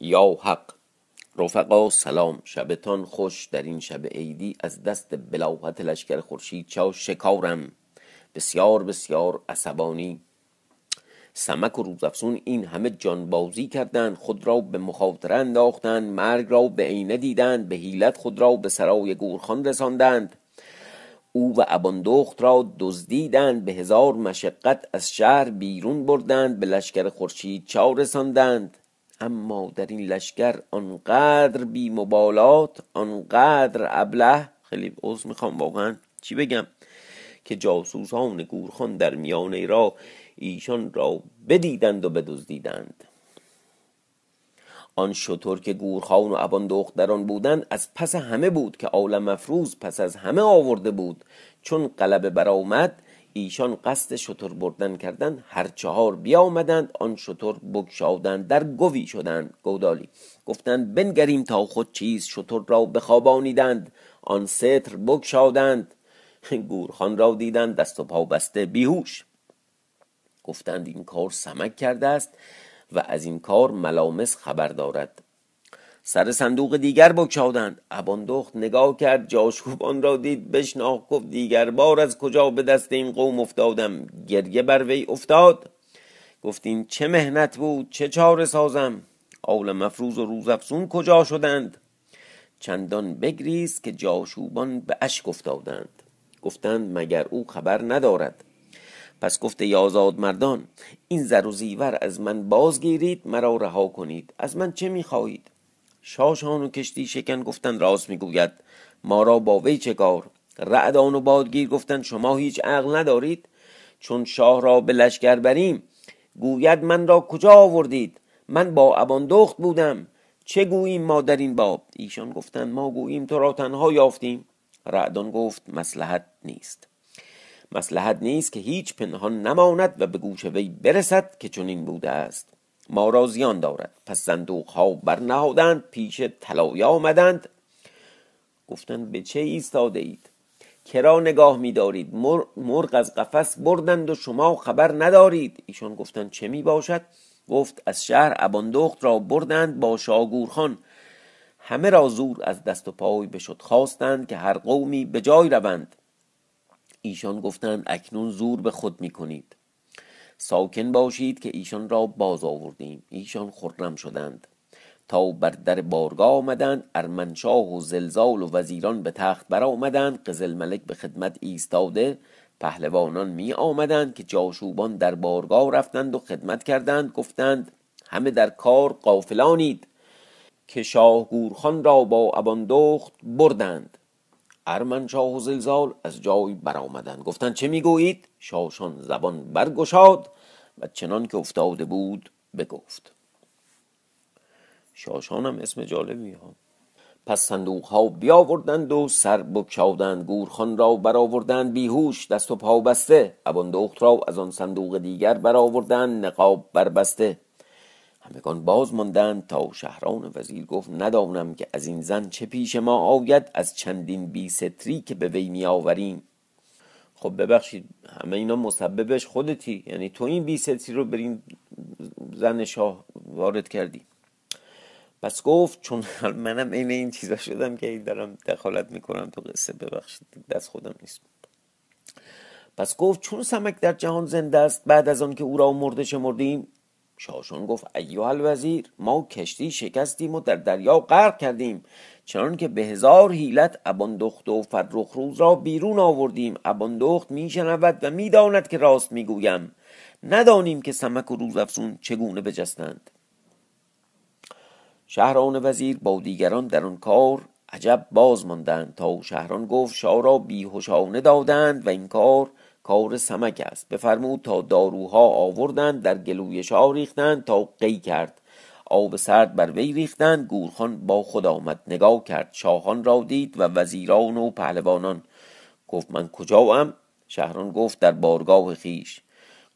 یا حق. رفقا سلام. شبتان خوش در این شب عیدی از دست بلاحت لشکر خورشید چا شکارم. بسیار بسیار عصبانی. سمک و روزافزون این همه جانبازی کردند خود را به مخاطره انداختند مرگ را به عینه دیدند به حیلت خود را به سرای گورخان رساندند. او و اباندخت را دزدیدند به هزار مشقت از شهر بیرون بردند به لشکر خورشید چا رساندند. اما در این لشکر آنقدر بی مبالات آنقدر ابله خیلی عوض می‌خوام واقعا چی بگم؟ که جاسوسان گورخان در میانه را ایشان را بدیدند و بدزدیدند. آن شطور که گورخان و ابان در آن بودند از پس همه بود که عالم مفروز پس از همه آورده بود. چون قلبه برآمد ایشان قصد شطور بردن کردن هر چهار بیامدند آن شطور بگشادند در گوی شدند گودالی. گفتند بنگریم تا خود چیز شطور را بخوابانیدند آن ستر بگشادند. گورخان را دیدند دست و پا بسته بیهوش. گفتند این کار سمک کرده است و از این کار ملامس خبر دارد. سر صندوق دیگر بکشادند اباندخت نگاه کرد جاشوبان را دید. بشناخت گفت دیگر بار از کجا به دست این قوم افتادم؟ گریه بر وی افتاد. گفت این چه مهنت بود؟ چه چاره سازم؟ آول مفروز و روزافزون کجا شدند؟ چندان بگریست که جاشوبان به اشک افتادند. گفتند مگر او خبر ندارد؟ پس گفته یازاد مردان این زر و زیور از من بازگیرید مرا رها کنید. از من چه می‌خواهید؟ شاشان و کشتی شکن گفتند راست می‌گوید. ما را با وی چه کار؟ رعدان و بادگیر گفتند شما هیچ عقل ندارید. چون شاه را به لشکر بریم گوید من را کجا آوردید؟ من با اباندخت بودم. چه گوییم ما در این باب؟ ایشان گفتند ما گوییم تو را تنها یافتیم. رعدان گفت مسلحت نیست. مسلحت نیست که هیچ پنهان نماند و به گوش وی برسد که چنین بوده است. ما را زیان دارد. پس صندوق ها برنهادند پیش طلایه آمدند. گفتند به چه ایستاده اید کرا نگاه می دارید مرغ از قفس بردند و شما خبر ندارید. ایشان گفتند چه می باشد گفت از شهر اباندخت را بردند با شاگورخان. همه را زور از دست و پای بشد خواستند که هر قومی به جای روند. ایشان گفتند اکنون زور به خود می کنید ساکن باشید که ایشان را باز آوردیم. ایشان خرم شدند. تا بر در بارگاه آمدند ارمنشاه و زلزال و وزیران به تخت برآمدند قزل ملک به خدمت ایستاده. پهلوانان می آمدند که جاشوبان در بارگاه رفتند و خدمت کردند. گفتند همه در کار قافلانید که شاه گورخان را با اباندخت بردند. ارمنشاه و زلزال از جای برآمدند. گفتند چه می‌گویید؟ شاشان زبان برگشاد و چنان که افتاده بود بگفت. شاشان هم اسم جالبی ها. پس صندوق ها بیاوردند و سر بکشادند گورخان را برآوردند. بیهوش دست و پا بسته. اباندخت را از آن صندوق دیگر برآوردند. نقاب بربسته. همگان باز ماندند تا شهران وزیر گفت ندانم که از این زن چه پیش ما آید از چندین بی ستری که به وی می آوریم خب ببخشید همه اینا مسببش خودتی یعنی تو این بی ستری رو برین زن شاه وارد کردی. پس گفت چون منم این این چیزا شدم که دارم دخالت می‌کنم تو قصه ببخشید دست خودم نیست. پس گفت چون سمک در جهان زنده است بعد از آن که او را مرده شمردیم شاشون گفت ایوه الوزیر ما کشتی شکستیم و در دریا غرق کردیم چنان که به هزار حیلت اباندخت و فرخ روز را بیرون آوردیم. اباندخت میشنود و می‌داند که راست می‌گویم. ندانیم که سمک و روزافزون چگونه بجستند. شهران وزیر با دیگران در آن کار عجب باز ماندند تا شهران گفت شاه را بیهوشانه دادند و این کار کار سمک است. بفرمود تا داروها آوردند در گلوی شاه ریختند تا قی کرد. آب سرد بر وی ریختند گورخان با خود آمد. نگاه کرد شاهان را دید و وزیران و پهلوانان. گفت من کجا ام شهران گفت در بارگاه خیش.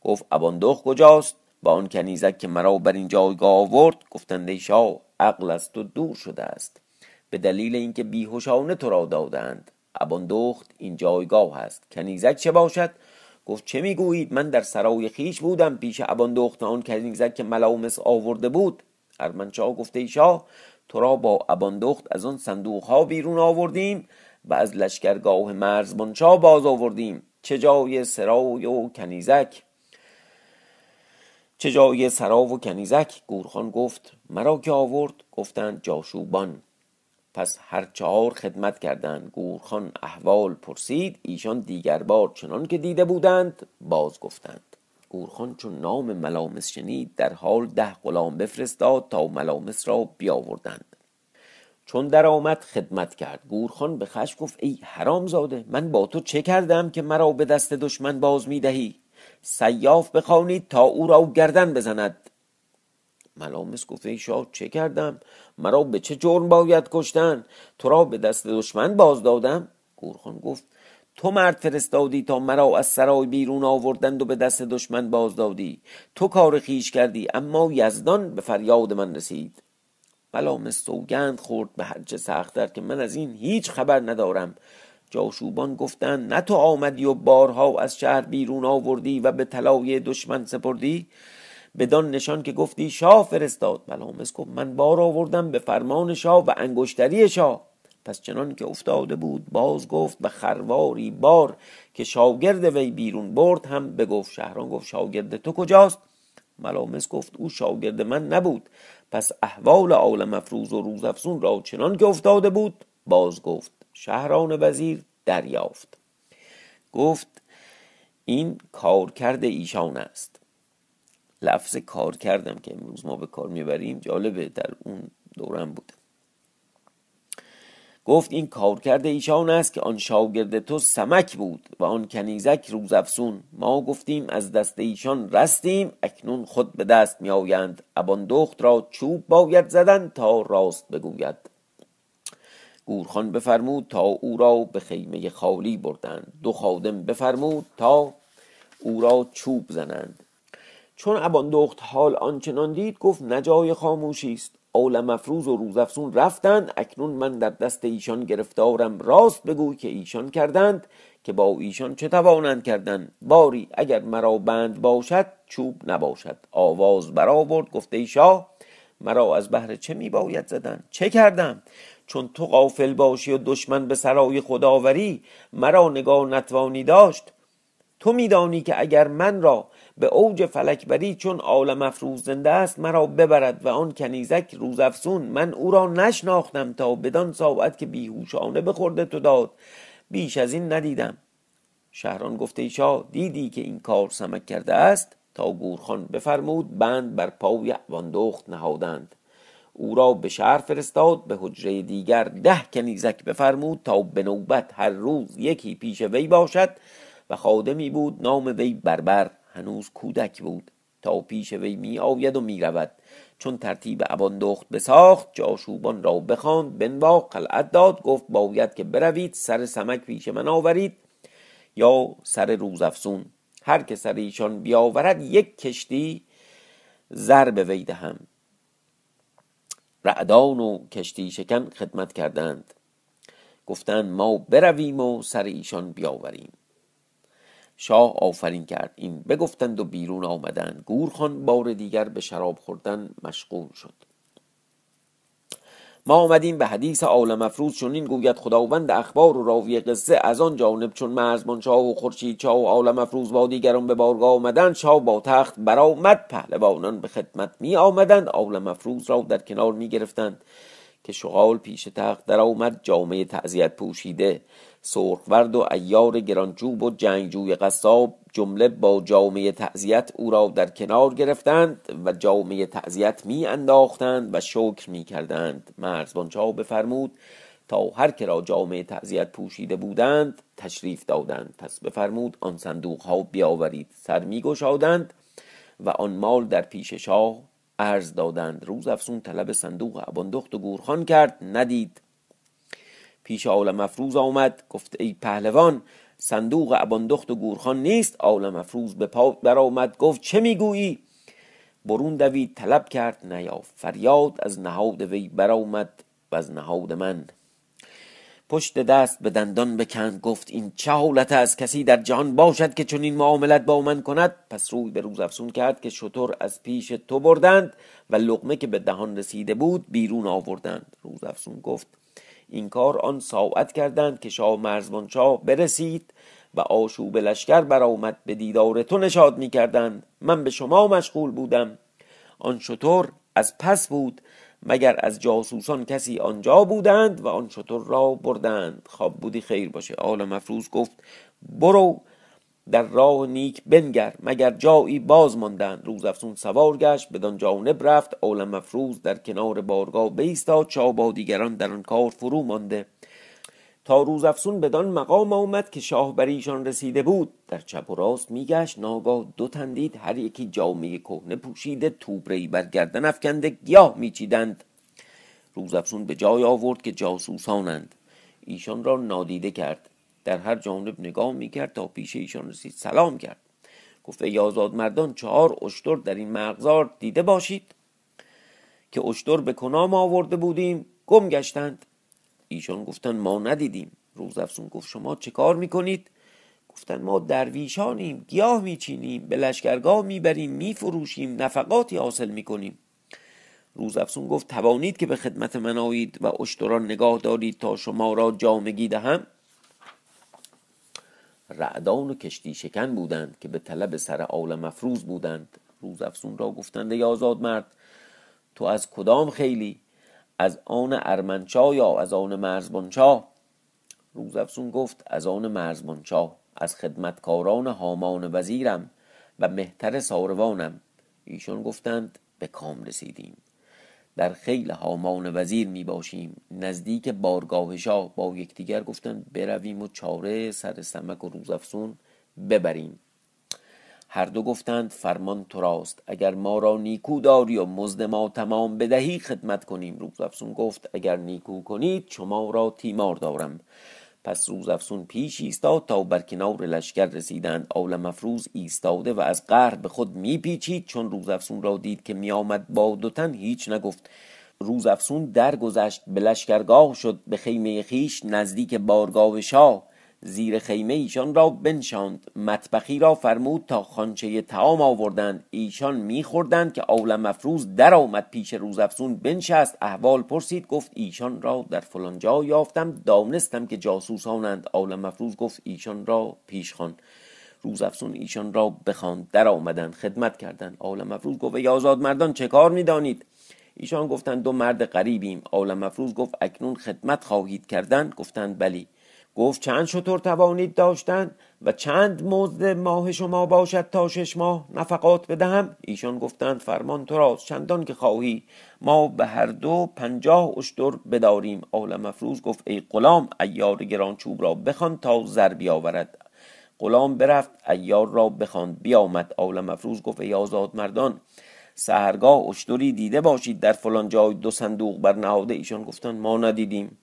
گفت اباندخ کجاست؟ با آن کنیزک که مرا بر این جایگاه آورد؟ گفتند ای شاه عقل از تو دور شده است. به دلیل اینکه بیهوشانه تو را دادند اباندخت این جایگاه است کنیزک چه باشد؟ گفت چه می‌گویید؟ من در سرای خیش بودم پیش اباندخت آن کنیزک که ملامس آورده بود. ارمنشاه گفته ای شاه تو را با اباندخت از آن صندوق ها بیرون آوردیم و از لشکرگاه مرزبانشاه باز آوردیم. چه جای سرای و کنیزک؟ چه جای سرا و کنیزک؟ گورخان گفت مرا که آورد؟ گفتند جاشوبان. پس هر چهار خدمت کردند. گورخان احوال پرسید ایشان دیگر بار چنان که دیده بودند باز گفتند. گورخان چون نام ملامس شنید در حال ده غلام بفرستاد تا ملامس را بیاوردند. چون در آمد خدمت کرد. گورخان به خش گفت ای حرام زاده من با تو چه کردم که مرا به دست دشمن باز می‌دهی؟ سیاف بخوانید تا او را گردن بزند. ملامس گفت ای شاه چه کردم؟ مرا به چه جرم باید کشتن؟ تو را به دست دشمن باز دادم گورخان گفت تو مرد فرستادی تا مرا از سرای بیرون آوردند و به دست دشمن باز دادی تو کار خیش کردی اما یزدان به فریاد من رسید. ملامس سوگند خورد به هرچه سختتر که من از این هیچ خبر ندارم. جاشوبان گفتند نه تو آمدی و بارها از شهر بیرون آوردی و به طلای دشمن سپردی؟ بدان نشان که گفتی شاه فرستاد. ملامس گفت من بار آوردم به فرمان شاه و انگشتری شاه. پس چنان که افتاده بود باز گفت به خرواری بار که شاگرد وی بیرون برد هم بگفت. شهران گفت شاگرد تو کجاست؟ ملامس گفت او شاگرد من نبود. پس احوال عالم افروز و روزافزون را چنان که افتاده بود باز گفت شهران وزیر دریافت. گفت این کار کرده ایشان است. لفظ کار کردم که امروز ما به کار می‌بریم جالبه در اون دورم بوده. گفت این کار کرده ایشان است که آن شاگرد تو سمک بود و آن کنیزک روزافسون ما گفتیم از دست ایشان رستیم اکنون خود به دست می آیند ابان دخت را چوب باید زدن تا راست بگوید. گورخان بفرمود تا او را به خیمه خالی بردند. دو خادم بفرمود تا او را چوب زنند. چون اباندخت حال آنچنان دید گفت نجای خاموشی است. عالم افروز و روزافزون رفتند. اکنون من در دست ایشان گرفتارم. راست بگوی که ایشان کردند که با ایشان چه توانند کردن؟ باری اگر مرا بند باشد چوب نباشد. آواز برآورد گفته ای شاه مرا از بهر چه می باید زدن؟ چه کردم؟ چون تو غافل باشی و دشمن به سرای خداوری مرا نگاه نتوانی داشت. تو میدانی که اگر من را به اوج فلک بری چون عالم افروز زنده است مرا ببرد و آن کنیزک روزافسون من او را نشناختم تا بدان ساعت که بیهوشانه بخورده تو داد. بیش از این ندیدم. شهران گفته شاه دیدی که این کار سمک کرده است؟ تا گورخان بفرمود بند بر پای واندخت نهادند. او را به شهر فرستاد به حجره دیگر ده کنیزک بفرمود تا به نوبت هر روز یکی پیش وی باشد. و خادمی بود نام وی بربر هنوز کودک بود. تا پیش وی می آید و می رود چون ترتیب اباندخت بساخت جاشوبان را بخواند بنوا قلعت داد گفت باید که بروید سر سمک پیش من آورید. یا سر روزافزون هر که سر ایشان بیاورد یک کشتی زر به وی دهم. رعدان و کشتی شکن خدمت کردند. گفتند ما برویم و سر ایشان بیاوریم. شاه آفرین کرد. این بگفتند و بیرون آمدند. گورخان بار دیگر به شراب خوردن مشغول شد. ما آمدیم به حدیث عالم افروز. چنین گوید خداوند اخبار و راوی قصه. از آن جانب چون مرزمان شاه و خورشید شاه و عالم افروز با دیگران به بارگاه آمدند شاه با تخت برآمد. پهلوانان به خدمت می آمدند عالم افروز را در کنار می گرفتند که شغال پیش تخت در آمد جامعه تعذیت پوشیده. سرخورد و ایار گرانجوب و جنگجوی قصاب جمله با جامعه تعذیت او را در کنار گرفتند و جامعه تعذیت می انداختند و شکر می کردند. مرزبانچا بفرمود تا هر که را جامعه تعذیت پوشیده بودند تشریف دادند. پس بفرمود آن صندوق ها بیاورید. سر می گشادند و آن مال در پیش شاه عرض دادند. روز افسون طلب صندوق اباندخت و گورخان کرد. ندید. پیش عالم افروز آمد. گفت ای پهلوان صندوق اباندخت و گورخان نیست. عالم افروز به پا برآمد. گفت چه می‌گویی؟ برون دوید. طلب کرد. نیافت فریاد از نهاد وی برآمد و از نهاد من. پشت دست به دندان بکند گفت این چه حالت است؟ کسی در جهان باشد که چنین معاملت با من کند؟ پس روی به روز افسون کرد که شطور از پیش تو بردند و لقمه که به دهان رسیده بود بیرون آوردند. روز افسون گفت این کار آن ساعت کردند که شاه مرزبان شاه برسید و آشوب لشکر برآمد به دیدار تو نشاد می کردند من به شما مشغول بودم. آن شطور از پس بود مگر از جاسوسان کسی آنجا بودند و آن شطور را بردند؟ خواب بودی خیر باشه. آل مفروض گفت برو در راه نیک بنگر. مگر جایی باز ماندند؟ روز افسون سوار گشت بدان جانب رفت. آل مفروض در کنار بارگاه بیستاد. چا با دیگران در آن کار فرو مانده. تا روز افسون بدان مقام آمد که شاه بر ایشان رسیده بود. در چپ و راست میگشت ناگاه دو تندید هر یکی جامعه کهنه پوشیده توبری بر گردن افکنده گیاه میچیدند. روز افسون به جای آورد که جاسوسانند. ایشان را نادیده کرد. در هر جانب نگاه می‌کرد تا پیش ایشان رسید. سلام کرد. گفت ای آزاد مردان چهار اشتر در این مغزار دیده باشید که اشتر به کنام آورده بودیم. گم گشتند. ایشان گفتن ما ندیدیم. روز افسون گفت شما چه کار می‌کنید؟ گفتن ما درویشانیم گیاه میچینیم به لشکرگاه می‌بریم میفروشیم نفقاتی حاصل می‌کنیم. روز افسون گفت توانید که به خدمت من آیید و اشتران نگاه دارید تا شما را جامگی دهم؟ رعدان و کشتی شکن بودند که به طلب سر آل مفروض بودند. روز افسون را گفتند ای آزاد مرد تو از کدام خیلی؟ از آن ارمنچا یا از آن مرزبانچا؟ روز افسون گفت از آن مرزبانچا. از خدمتکاران هامان وزیرم و مهتر ساروانم. ایشون گفتند به کام رسیدیم. در خیل هامان وزیر می باشیم. نزدیک بارگاه شاه با یکدیگر گفتند برویم و چاره سر سمک و روزافسون ببریم. هر دو گفتند فرمان تو راست. اگر ما را نیکو داری و مزد ما تمام بدهی خدمت کنیم. روزافسون گفت اگر نیکو کنید شما را تیمار دارم. پس روزافسون پیش ایستاد تا بر کنار لشکر رسیدند. آل مفروز ایستاده و از قهر به خود میپیچید. چون روزافسون را دید که میآمد با دو تن هیچ نگفت. روزافسون درگذشت به لشکرگاه شد. به خیمه خیش نزدیک بارگاه شاه. زیر خیمه ایشان را بنشاند. مطبخی را فرمود تا خانچه تعام آوردند. ایشان میخوردند که اولم مفروز در آمد پیش روزافزون. بنشست. احوال پرسید. گفت ایشان را در فلان جا یافتم. دانستم که جاسوسانند. اولم مفروز گفت ایشان را پیش خان روزافزون ایشان را بخواند. در آمدند خدمت کردند. اولم مفروز گفت ای آزاد مردان چه کار می‌دانید؟ ایشان گفتند دو مرد غریبیم. اولم مفروز گفت اکنون خدمت خواهید کردن؟ گفتند بلی. گفت چند شطور توانید داشتن و چند مزد ماه شما باشد تا شش ماه نفقات بدهم؟ ایشان گفتند فرمان تو راست چندان که خواهی. ما به هر دو پنجاه اشتر بداریم. آل مفروض گفت ای غلام ایار گران چوب را بخوان تا زر بیاورد. غلام برفت ایار را بخواند بیامد. آل مفروض گفت ای آزاد مردان سهرگاه اشتری دیده باشید در فلان جای دو صندوق بر نهاده ایشان گفتند ما ندیدیم.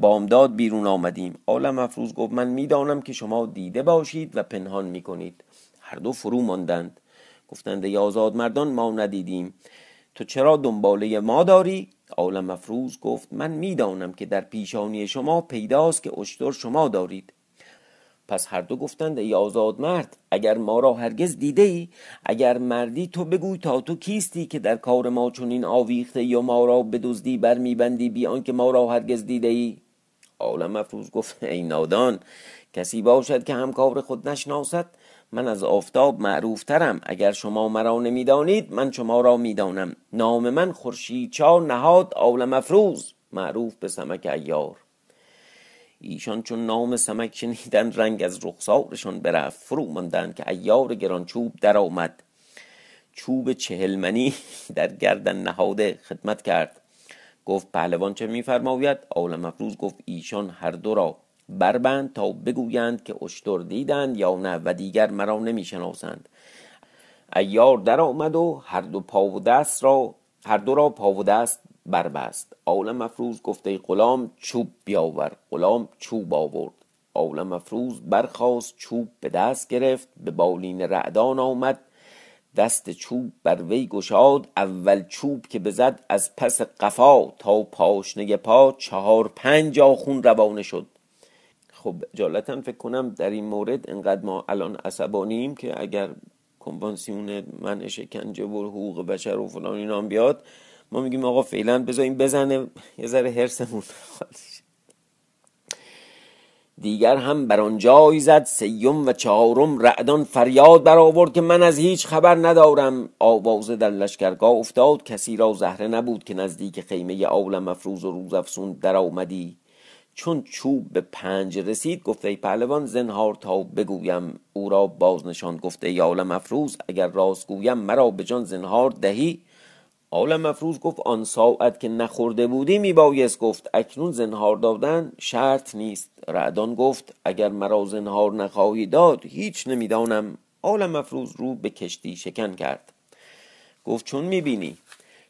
بامداد بیرون آمدیم. عالم افروز گفت من می‌دانم که شما دیده باشید و پنهان می‌کنید. هر دو فرو ماندند. گفتند ای آزاد مردان ما ندیدیم. تو چرا دنباله ما داری؟ عالم مفروض گفت من می‌دانم که در پیشانی شما پیداست که اشتر شما دارید. پس هر دو گفتند ای آزاد مرد اگر ما را هرگز دیده ای اگر مردی تو بگوی تا تو کیستی که در کار ما چنین آویخته یا ما را به دزدی بر میبندی بیان که ما را هرگز دیده ای عالم افروز گفت ای نادان کسی باشد که همکار خود نشناسد؟ من از آفتاب معروف ترم اگر شما مرا نمی‌دانید من شما را می‌دانم. نام من خورشید چا نهاد عالم افروز. معروف به سمک ایار ایشان چون نام سمک شنیدن رنگ از رخسارشان برفت. فرو ماندند که ایار گران چوب در آمد چوب چهلمنی در گردن نهاده خدمت کرد. گفت پهلوان چه میفرماید؟ آول مفروض گفت ایشان هر دو را بربند تا بگویند که اشتر دیدند یا نه و دیگر مرا نمی‌شناسند. ایار در آمد و هر دو پا و دست را هر دو را پا و دست بربست. آول مفروض گفته غلام چوب بیاور. غلام چوب آورد. آول مفروض برخواست چوب به دست گرفت به بالین رعدان آمد. دست چوب بر وی گشاد اول چوب که بزد از پس قفا تا پاشنه پا چهار پنج خون روانه شد. خب جالتا فکر کنم در این مورد انقدر ما الان عصبانیم که اگر کنوانسیون من شکنجه و حقوق بشر و فلان اینا بیاد ما میگیم آقا فعلا بذاریم بزنه یه ذره هرسمون دیگر هم بر آن جای زد سیم و چهارم رعدان فریاد برآورد که من از هیچ خبر ندارم. آوازه در لشکرگاه افتاد کسی را زهره نبود که نزدیک خیمه عالم مفروز و روز افسون در آمدی چون چوب به پنج رسید گفته پهلوان زنهار تا بگویم. او را بازنشان گفته ای عالم افروز اگر راست گویم مرا به جان زنهار دهی. عالم مفروض گفت آن ساعت که نخورده بودی میبایست گفت اکنون زنهار دادن شرط نیست. رعدان گفت اگر مرا زنهار نخواهی داد هیچ نمی‌دانم. عالم مفروض رو به کشتی شکن کرد. گفت چون می‌بینی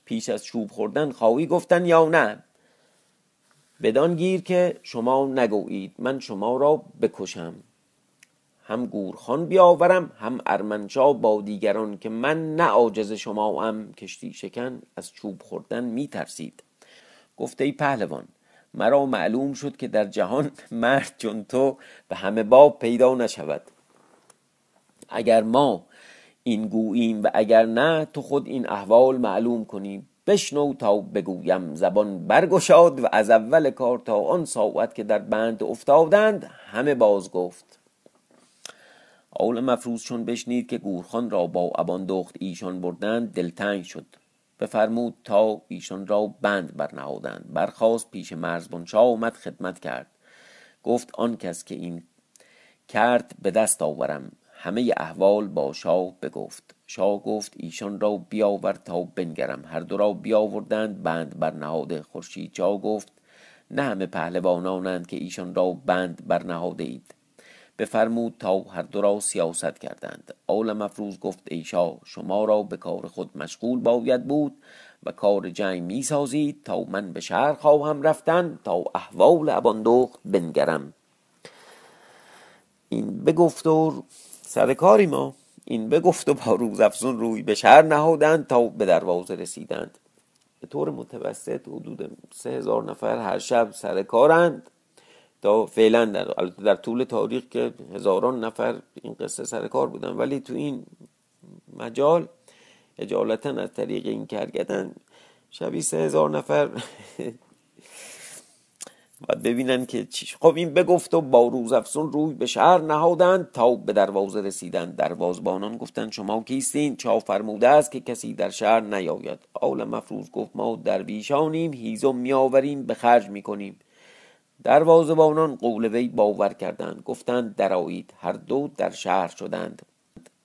پیش از چوب خوردن خواهی گفتن یا نه؟ بدان گیر که شما نگویید. من شما را بکشم. هم گورخان بیاورم هم ارمنشا با دیگران که من نه عاجز شما هم کشتی شکن از چوب خوردن می ترسید گفته ای پهلوان مرا معلوم شد که در جهان مرد چون تو به همه باب پیدا نشود. اگر ما این گوییم و اگر نه تو خود این احوال معلوم کنی. بشنو تا بگویم زبان برگشاد و از اول کار تا آن ساعت که در بند افتادند همه باز گفت. آول مفروض چون بشنید که گورخان را با ابان دخت ایشان بردند دلتنگ شد. بفرمود تا ایشان را بند برنهادند. برخواست پیش مرزبان شاه آمد خدمت کرد. گفت آن کس که این کرد به دست آورم. همه احوال با شاه بگفت. شاه گفت ایشان را بیاور تا بنگرم. هر دو را بیاوردند بند برنهاده خورشید. جا گفت نه همه پهلوانانند که ایشان را بند برنهاده اید بفرمود تا هر دو را سیاست کردند. آل مفروض گفت ای شاه شما را به کار خود مشغول باید بود و کار جنگ می سازید تا من به شهر خواهم رفتن تا احوال اباندخت بنگرم. این بگفت و سر کاری ما. این بگفت و با روز افزون روی به شهر نهادند تا به دروازه رسیدند. به طور متوسط حدود سه هزار نفر هر شب سر کارند. تا فعلا در, در طول تاریخ که هزاران نفر این قصه سر کار بودن. ولی تو این مجال اجالتا از طریق این کرگدن شبی سه هزار نفر باید ببینن که چیش خب این بگفت و با روز افسون روی به شهر نهادند تا به دروازه رسیدند. دروازبانان گفتند شما کیستین؟ چا فرموده است که کسی در شهر نیاید. آول مفروض گفت ما درویشانیم هیزم میآوریم به خرج می‌کنیم. دروازه‌بانان قول وی باور کردند. گفتند درایید هر دو در شهر شدند.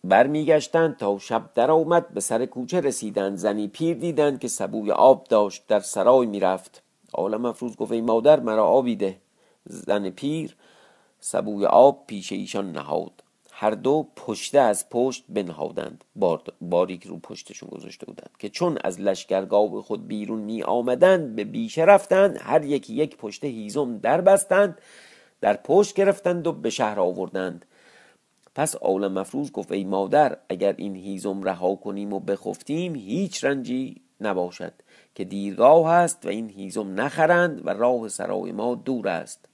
برمیگشتند تا شب در آمد به سر کوچه رسیدند. زنی پیر دیدند که سبوی آب داشت. در سرای می‌رفت. عالم افروز گفت ای مادر مرا آبی ده. زن پیر سبوی آب پیش ایشان نهاد. هر دو پشته از پشت بنهادند. باریک رو پشتشون گذاشته بودند که چون از لشکرگاه خود بیرون می آمدند به بیشه رفتند هر یکی یک پشته هیزم در بستند در پشت گرفتند و به شهر آوردند. پس عالم مفروض گفت ای مادر اگر این هیزم رها کنیم و بخفتیم هیچ رنجی نباشد که دیرگاه است و این هیزم نخرند و راه سرای ما دور است.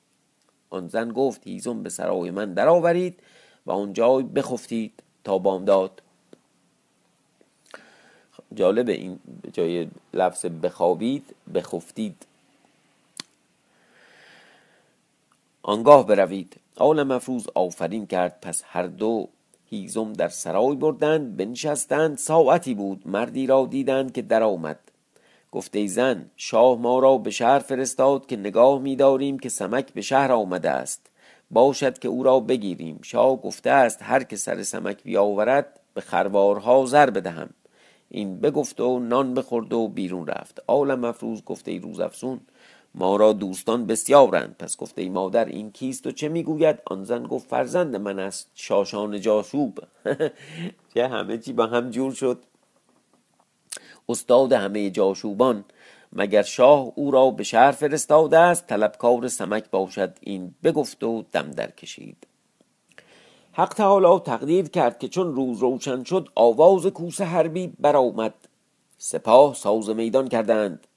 آن زن گفت هیزم به سرای من درآورید. و اونجا بخفتید تا بامداد جالب این جای لفظ بخوابید بخفتید. آنگاه بروید. آل مفروض آفرین کرد پس هر دو هیزم در سرای بردند بنشستند ساعتی بود مردی را دیدند که در آمد گفته زن شاه ما را به شهر فرستاد که نگاه می‌داریم که سمک به شهر آمده است. باشد که او را بگیریم. شاه گفته است هر که سر سمک بیاورد به خروارها زر بدهم. این بگفت و نان بخورد و بیرون رفت. عالم افروز گفته ای روز افسون ما را دوستان بسیارند. پس گفته ای مادر این کیست و چه می‌گوید؟ آن زن گفت فرزند من است شاشان جاشوب چه همه چی با هم جور شد. استاد همه جاشوبان مگر شاه او را به شهر فرستاده است؟ طلبکار سمک باشد. این بگفت و دم در کشید. حق تعالی تقدیر کرد که چون روز روشن شد آواز کوس حربی برآمد. سپاه ساز میدان کردند.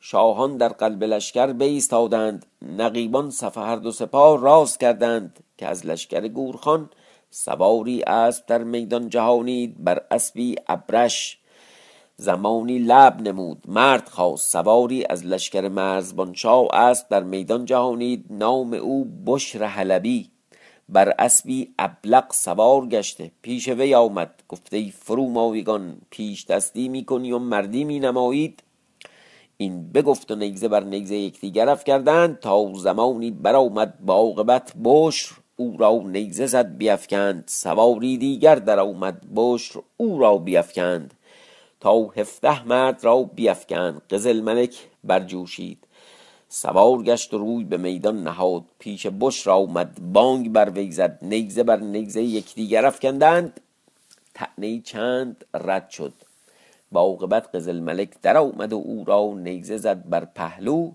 شاهان در قلب لشکر بایستادند نقیبان صف هر دو سپاه راست کردند که از لشکر گورخان سواری اسب در میدان جهانید. بر اسبی ابرش زمانی لب نمود. مرد خواست. سواری از لشکر مرزبان شاه اسب در میدان جهانید. نام او بشر حلبی. بر اسبی ابلق سوار گشته. پیش وی آمد. گفته ای فرومایگان پیش دستی می‌کنی و مردی می نمایید این بگفت و نیزه بر نیزه یکدیگر کردند تا زمانی برآمد با عاقبت بشر. او را نیزه زد بیفکند. سواری دیگر در آمد. بشر او را بیفکند. تا هفته مرد را بیفکند قزل ملک برجوشید. سوار گشت و روی به میدان نهاد. پیش بشر آمد بانگ بر وی زد. نیزه بر نیزه یکدیگر افکندند. طعنه چند رد شد. با عاقبت قزل ملک در آمد و او را نیزه زد بر پهلو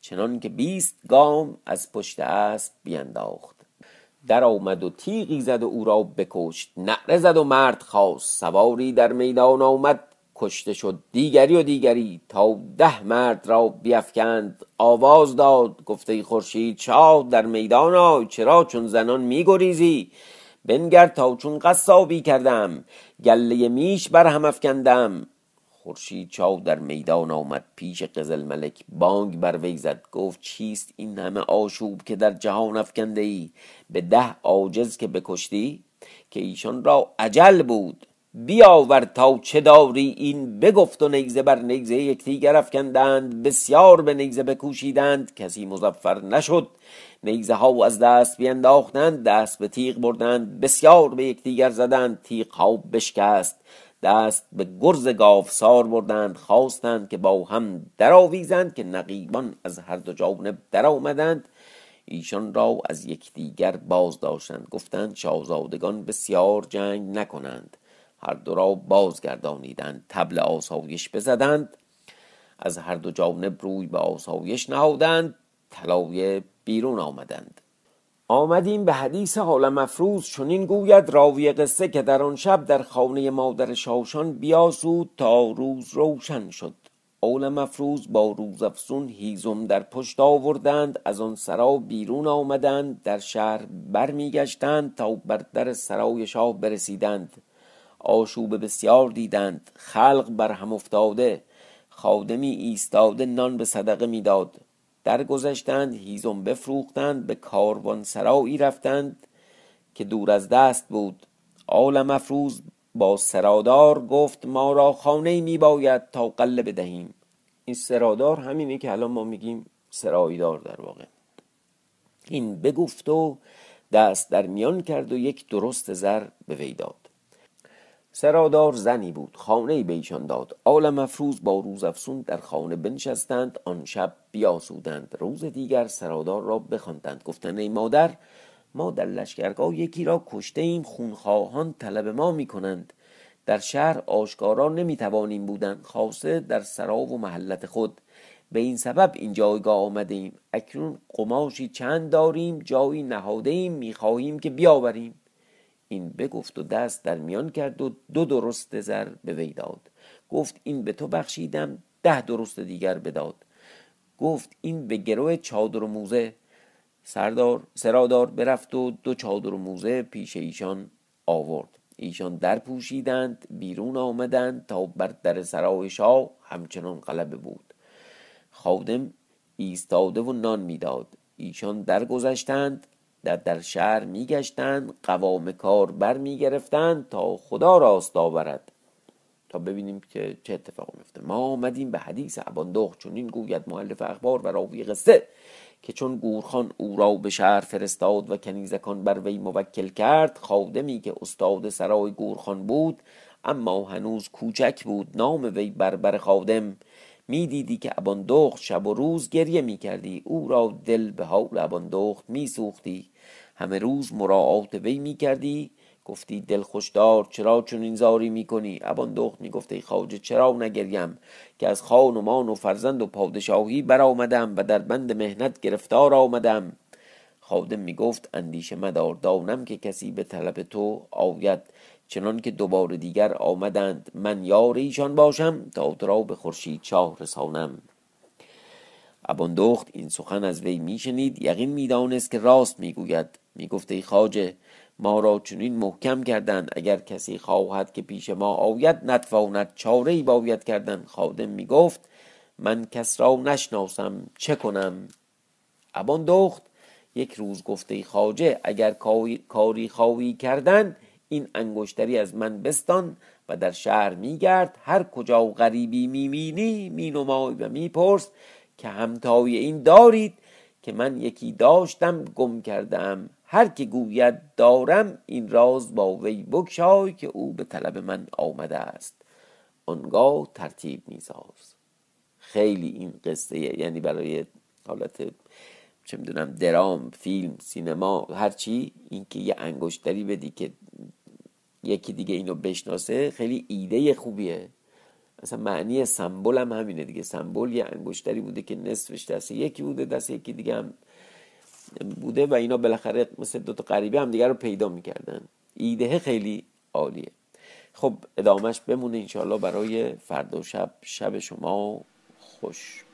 چنان که بیست گام از پشت اسب بینداخت. در آمد و تیغی زد و او را بکشت. نعره زد و مرد خواست. سواری در میدان آمد. کشته شد. دیگری و دیگری تا ده مرد را بیفکند. آواز داد. گفته خورشید شاه در میدان آی چرا چون زنان میگریزی؟ بنگر تا چون قصابی کردم. گله میش بر هم افکندم. خورشید چاو در میدان آمد. پیش قزل ملک بانگ بر وی زد. گفت چیست این همه آشوب که در جهان افکنده ای؟ به ده عاجز که بکشتی؟ که ایشان را عجل بود. بیاور تا چه داری این بگفت و نیزه بر نیزه یکدیگر افکندند بسیار به نیزه بکوشیدند کسی مظفر نشد. نیزه ها از دست بینداختند دست به تیغ بردند بسیار به یکدیگر زدند تیغ ها بشکست دست به گرز گاوسار بردند خواستند که با هم درآویزند که نقیبان از هر دو جانب در آمدند ایشان را از یکدیگر باز داشتند گفتند شاهزادگان بسیار جنگ نکنند. هر دو را بازگردانیدند. تبل آسایش بزدند. از هر دو جانب روی به آسایش نهادند. طلایه بیرون آمدند. آمدیم به حدیث حال مفروض. چنین گوید راوی قصه که در آن شب در خانه مادر شاشان بیاسود تا روز روشن شد. اول مفروض با روز افسون هیزم در پشت آوردند. از آن سرا بیرون آمدند. در شهر برمیگشتند تا بر در سرای شاه برسیدند. آشوب بسیار دیدند. خلق بر هم افتاده. خادمی ایستاده نان به صدقه می‌داد. درگذشتند هیزم بفروختند به کاروان سرایی رفتند که دور از دست بود. آل مفروز با سرادار گفت ما را خانه می باید تا قله بدهیم. این سرادار همینه که الان ما میگیم سرایدار در واقع. این بگفت و دست در میان کرد و یک درست زر به وی داد. سرادار زنی بود خانه به ایشان داد. آل مفروز با روز افسون در خانه بنشستند آن شب بیاسودند. روز دیگر سرادار را بخواندند. گفتند ای مادر ما در لشکرگاه یکی را کشته ایم خونخواهان طلب ما می‌کنند. در شهر آشکارا نمی‌توانیم بودن خاصه در سرا و محلت خود. به این سبب این جایگاه آمده ایم اکنون قماشی چند داریم جایی نهاده ایم می‌خواهیم که بیاوریم. این بگفت و دست در میان کرد و دو درست زر به وی داد. گفت این به تو بخشیدم ده درست دیگر بداد. گفت این به گروه چادر و موزه. سردار سرادار برفت و دو چادر و موزه پیش ایشان آورد. ایشان در پوشیدند بیرون آمدند تا بر در سرای شاه همچنان غلبه بود. خادم ایستاده و نان می‌داد. ایشان درگذشتند در در شهر میگشتند قوام کار بر می‌گرفتند تا خدا راست آورد. تا ببینیم که چه اتفاق میفته ما آمدیم به حدیث اباندخ چون این گوید معلف اخبار و راوی قصه که چون گورخان او را به شهر فرستاد و کنیزکان بر وی موکل کرد خادمی که استاد سرای گورخان بود اما هنوز کوچک بود نام وی بربر خادم. می‌دیدی که اباندخت شب و روز گریه می‌کردی. او را دل به حال اباندخت میسوختی. همه روز مراعات وی می کردی گفتی دل خوشدار چرا چون این زاری می کنی ابان دخت می گفته خواجه چرا نگریم که از خان و مان و فرزند و پادشاهی برآمدم و در بند مهنت گرفتار آمدم؟ خادم می‌گفت اندیشه مدار دانم که کسی به طلب تو آید. چنان که دوباره دیگر آمدند من یار ایشان باشم تا تو را به خورشید چاه رسانم. اباندخت این سخن از وی میشنید یقین می‌دانست که راست می‌گوید. می‌گفت ای خاجه ما را چنین محکم کردند اگر کسی خواهد که پیش ما آید نتواند چاره ای باید کردن. خادم می‌گفت من کس را نشناسم چه کنم؟ اباندخت یک روز گفته خاجه اگر کاری خواهی کردن این انگشتری از من بستان و در شهر میگرد. هر کجا غریبی می‌بینی مینمای و میپرس که همتای این دارید که من یکی داشتم گم کردم. هر که گوید دارم این راز با وی بکشای که او به طلب من آمده است. آنگاه ترتیب میساز. خیلی این قصه یعنی برای حالت چه می‌دونم درام فیلم سینما هرچی اینکه یه انگشتری بدی که یکی دیگه اینو بشناسه خیلی ایده خوبیه. مثلا معنی سمبل هم همینه دیگه. سمبل یه انگشتری بوده که نصفش دست یکی بوده دست یکی دیگه هم بوده و اینا بالاخره مثل دوتا غریبه هم دیگه رو پیدا می‌کردن. ایده خیلی عالیه. خب ادامهش بمونه انشاءالله برای فردا شب. شب شما خوش.